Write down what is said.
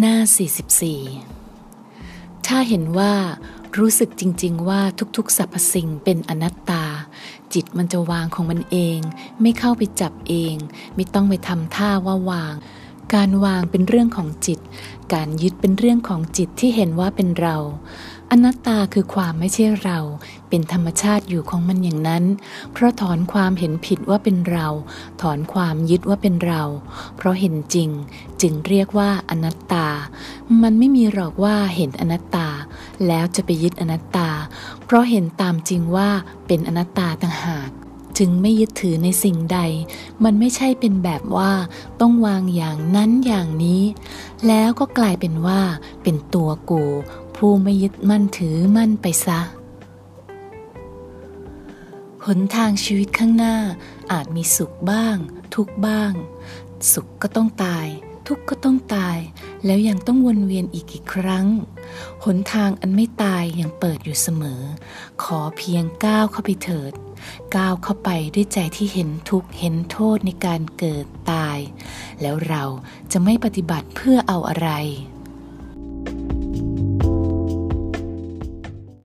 หน้า 44 ถ้าเห็นว่ารู้สึกจริง ๆ ว่าทุกๆสรรพสิ่งเป็นอนัตตา จิตมันจะวางของมันเอง ไม่เข้าไปจับเอง ไม่ต้องไปทำท่าว่าวาง การวางเป็นเรื่องของจิต การยึดเป็นเรื่องของจิตที่เห็นว่าเป็นเรา อนัตตาคือความไม่ใช่เรา เป็นธรรมชาติอยู่ของมันอย่างนั้น เพราะถอนความเห็นผิดว่าเป็นเรา ถอนความยึดว่าเป็นเรา เพราะเห็นจริง จึงเรียกว่าอนัตตา มันไม่มีหรอกว่าเห็นอนัตตา แล้วจะไปยึดอนัตตา เพราะเห็นตามจริงว่าเป็นอนัตตาต่างหากจึงไม่ยึดถือในสิ่งใด มันไม่ใช่เป็นแบบว่าต้องวางอย่างนั้นอย่างนี้ แล้วก็กลายเป็นว่าเป็นตัวกู ผู้ไม่ยึดมั่นถือมั่นไปซะ หนทางชีวิตข้างหน้าอาจมีสุขบ้าง ทุกบ้าง สุขก็ต้องตาย ทุกข์ก็ต้องตาย แล้วยังต้องวนเวียนอีกกี่ครั้ง หนทางอันไม่ตายยังเปิดอยู่เสมอ ขอเพียงก้าวเข้าไปเถิดก้าวเข้าไปด้วยใจที่เห็นทุกข์เห็นโทษในการเกิดตาย แล้วเราจะไม่ปฏิบัติเพื่อเอาอะไร